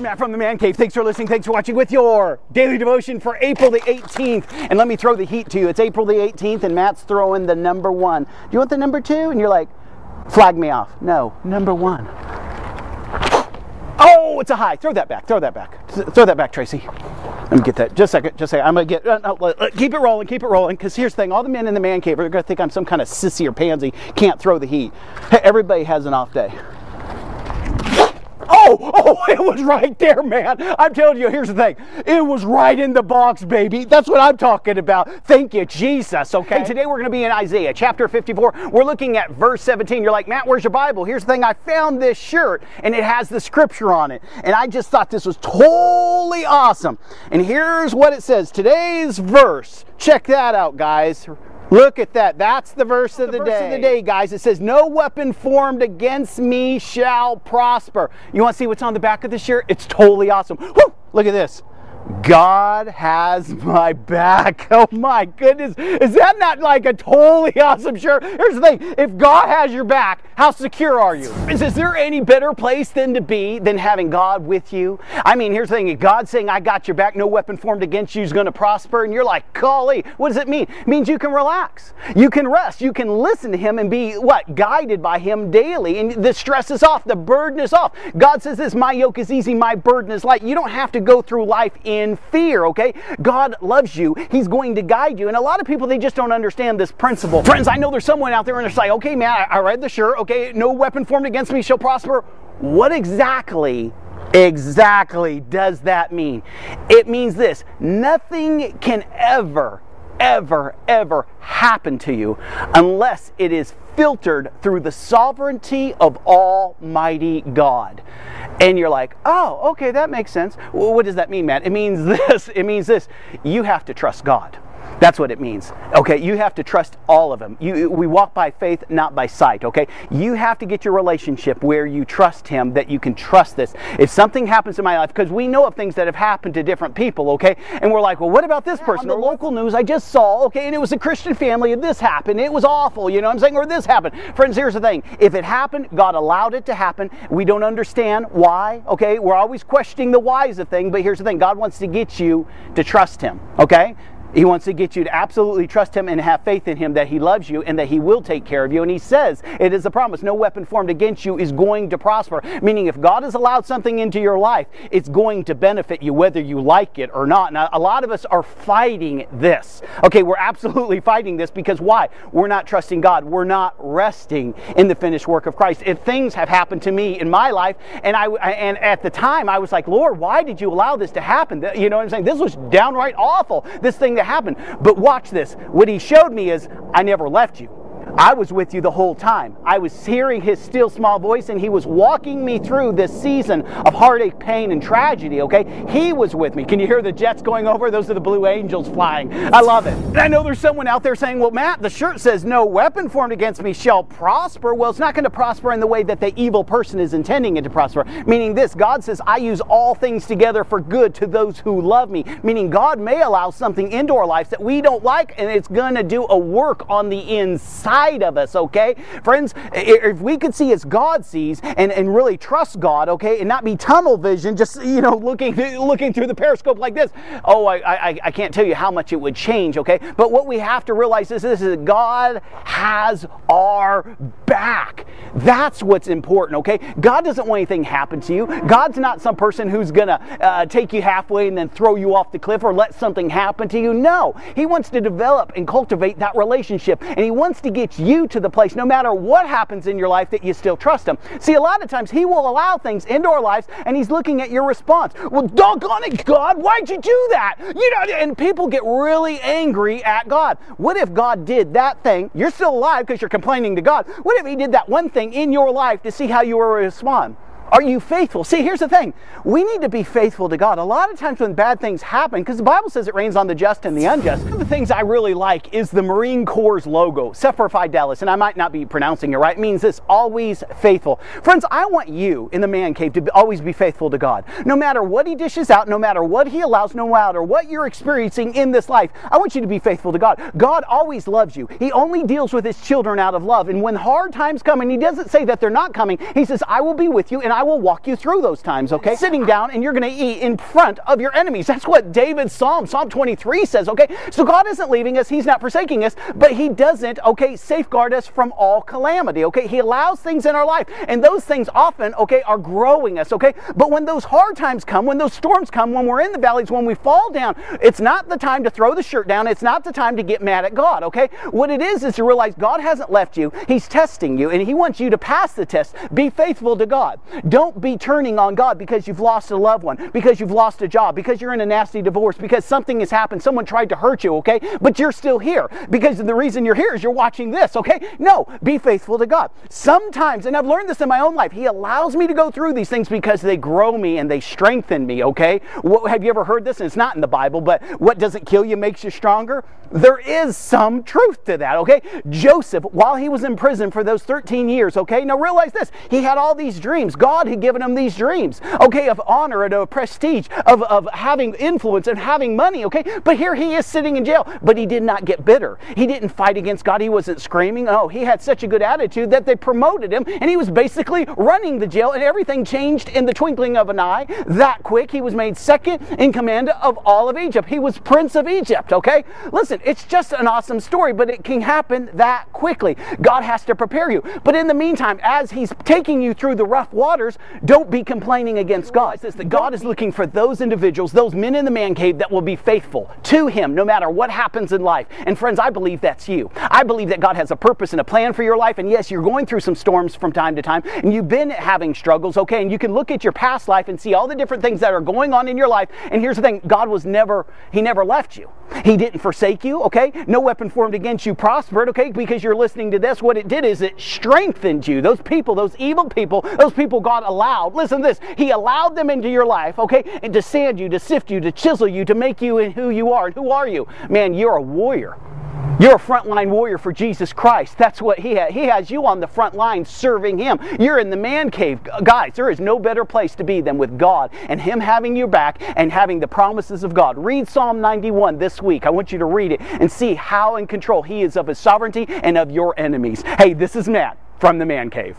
Matt from the Man Cave. Thanks for listening. Thanks for watching with your daily devotion for April the 18th. And let me throw the heat to you. It's April the 18th, and Matt's throwing the number one. Do you want the number two? And you're like, flag me off. No, number one. Oh, it's a high. Throw that back. Throw that back. Throw that back, Tracey. Let me get that. Just a second. Just a second. I'm gonna get. Uh, keep it rolling. Keep it rolling. Because here's the thing: all the men in the man cave are gonna think I'm some kind of sissy or pansy. Can't throw the heat. Hey, everybody has an off day. Oh, it was right there, man. I'm telling you, here's the thing. It was right in the box, baby. That's what I'm talking about. Thank you, Jesus, okay? today we're going to be in Isaiah chapter 54. We're looking at verse 17. You're like, Matt, where's your Bible? Here's the thing. I found this shirt and it has the scripture on it. And I just thought this was totally awesome. And here's what it says. Today's verse. Check that out, guys. Look at that. That's the verse of the, verse day. of the day, guys. It says, No weapon formed against me shall prosper. You want to see what's on the back of the shirt? It's totally awesome. Woo! Look at this. God has my back. Oh my goodness. Is that not like a totally awesome shirt? Here's the thing if God has your back, how secure are you? Is, is there any better place than to be than having God with you? I mean, here's the thing if God's saying, I got your back, no weapon formed against you is going to prosper, and you're like, golly, what does it mean? It means you can relax. You can rest. You can listen to Him and be what? Guided by Him daily. And the stress is off, the burden is off. God says this my yoke is easy, my burden is light. You don't have to go through life in fear, okay? God loves you. He's going to guide you. And a lot of people, they just don't understand this principle. Friends, I know there's someone out there and they're like, okay, man, I, I read the shirt. Okay, no weapon formed against me shall prosper. What exactly exactly does that mean? It means this nothing can ever, ever, ever happen to you unless it is filtered through the sovereignty of Almighty God. And you're like, oh, okay, that makes sense. Well, what does that mean, Matt? It means this. It means this. You have to trust God. That's what it means. Okay, you have to trust all of them. You, we walk by faith, not by sight. Okay, you have to get your relationship where you trust Him, that you can trust this. If something happens in my life, because we know of things that have happened to different people. Okay, and we're like, well, what about this person? On the local news, I just saw. Okay, and it was a Christian family, and this happened. It was awful. You know what I'm saying? Or this happened. Friends, here's the thing: if it happened, God allowed it to happen. We don't understand why. Okay, we're always questioning the whys of thing. But here's the thing: God wants to get you to trust Him. Okay. He wants to get you to absolutely trust Him and have faith in Him that He loves you and that He will take care of you. And He says it is a promise no weapon formed against you is going to prosper. Meaning, if God has allowed something into your life, it's going to benefit you whether you like it or not. Now, a lot of us are fighting this. Okay, we're absolutely fighting this because why? We're not trusting God. We're not resting in the finished work of Christ. If things have happened to me in my life, and I and at the time I was like, Lord, why did you allow this to happen? You know what I'm saying? This was downright awful. This thing that happened. But watch this. What he showed me is I never left you. I was with you the whole time. I was hearing his still small voice and he was walking me through this season of heartache, pain, and tragedy, okay? He was with me. Can you hear the jets going over? Those are the blue angels flying. I love it. And I know there's someone out there saying, well, Matt, the shirt says no weapon formed against me shall prosper. Well, it's not going to prosper in the way that the evil person is intending it to prosper. Meaning this, God says, I use all things together for good to those who love me. Meaning God may allow something into our lives that we don't like and it's going to do a work on the inside of us, okay? Friends, if we could see as God sees and, and really trust God, okay, and not be tunnel vision, just, you know, looking, looking through the periscope like this, oh, I, I, I can't tell you how much it would change, okay? But what we have to realize is this is that God has our back. That's what's important, okay? God doesn't want anything happen to you. God's not some person who's gonna uh, take you halfway and then throw you off the cliff or let something happen to you. No, He wants to develop and cultivate that relationship, and He wants to get you to the place, no matter what happens in your life, that you still trust Him. See, a lot of times He will allow things into our lives, and He's looking at your response. Well, doggone it, God, why'd you do that? You know, and people get really angry at God. What if God did that thing? You're still alive because you're complaining to God. What if He did that one thing in your life to see how you will respond? Are you faithful? See, here's the thing. We need to be faithful to God. A lot of times when bad things happen, because the Bible says it rains on the just and the unjust, one of the things I really like is the Marine Corps logo, Semper Fidelis, and I might not be pronouncing it right. It means this, always faithful. Friends, I want you in the man cave to be, always be faithful to God. No matter what He dishes out, no matter what He allows, no matter what you're experiencing in this life, I want you to be faithful to God. God always loves you. He only deals with His children out of love. And when hard times come, and He doesn't say that they're not coming, He says, I will be with you and will walk you through those times, okay? Sitting down and you're going to eat in front of your enemies. That's what David's Psalm, Psalm 23 says, okay? So God isn't leaving us, He's not forsaking us, but He doesn't, okay, safeguard us from all calamity, okay? He allows things in our life, and those things often, okay, are growing us, okay? But when those hard times come, when those storms come, when we're in the valleys, when we fall down, it's not the time to throw the shirt down. It's not the time to get mad at God, okay? What it is is to realize God hasn't left you. He's testing you, and He wants you to pass the test. Be faithful to God. Don't be turning on God because you've lost a loved one, because you've lost a job, because you're in a nasty divorce, because something has happened, someone tried to hurt you, okay? But you're still here because the reason you're here is you're watching this, okay? No, be faithful to God. Sometimes, and I've learned this in my own life, He allows me to go through these things because they grow me and they strengthen me, okay? What, have you ever heard this? And it's not in the Bible, but what doesn't kill you makes you stronger? There is some truth to that, okay? Joseph, while he was in prison for those 13 years, okay? Now realize this, he had all these dreams. God had given him these dreams, okay, of honor and of prestige, of, of having influence and having money, okay? But here he is sitting in jail, but he did not get bitter. He didn't fight against God. He wasn't screaming. Oh, he had such a good attitude that they promoted him, and he was basically running the jail, and everything changed in the twinkling of an eye that quick. He was made second in command of all of Egypt. He was prince of Egypt, okay? Listen, it's just an awesome story, but it can happen that quickly. God has to prepare you. But in the meantime, as He's taking you through the rough waters, don't be complaining against God. Says that God is looking for those individuals, those men in the man cave that will be faithful to Him no matter what happens in life. And friends, I believe that's you. I believe that God has a purpose and a plan for your life. And yes, you're going through some storms from time to time, and you've been having struggles, okay? And you can look at your past life and see all the different things that are going on in your life. And here's the thing God was never, He never left you. He didn't forsake you, okay? No weapon formed against you prospered, okay? Because you're listening to this. What it did is it strengthened you. Those people, those evil people, those people God allowed, listen to this, He allowed them into your life, okay? And to sand you, to sift you, to chisel you, to make you in who you are. And who are you? Man, you're a warrior. You're a frontline warrior for Jesus Christ. That's what he has. He has you on the front line serving him. You're in the man cave. Guys, there is no better place to be than with God and him having your back and having the promises of God. Read Psalm 91 this week. I want you to read it and see how in control he is of his sovereignty and of your enemies. Hey, this is Matt from the man cave.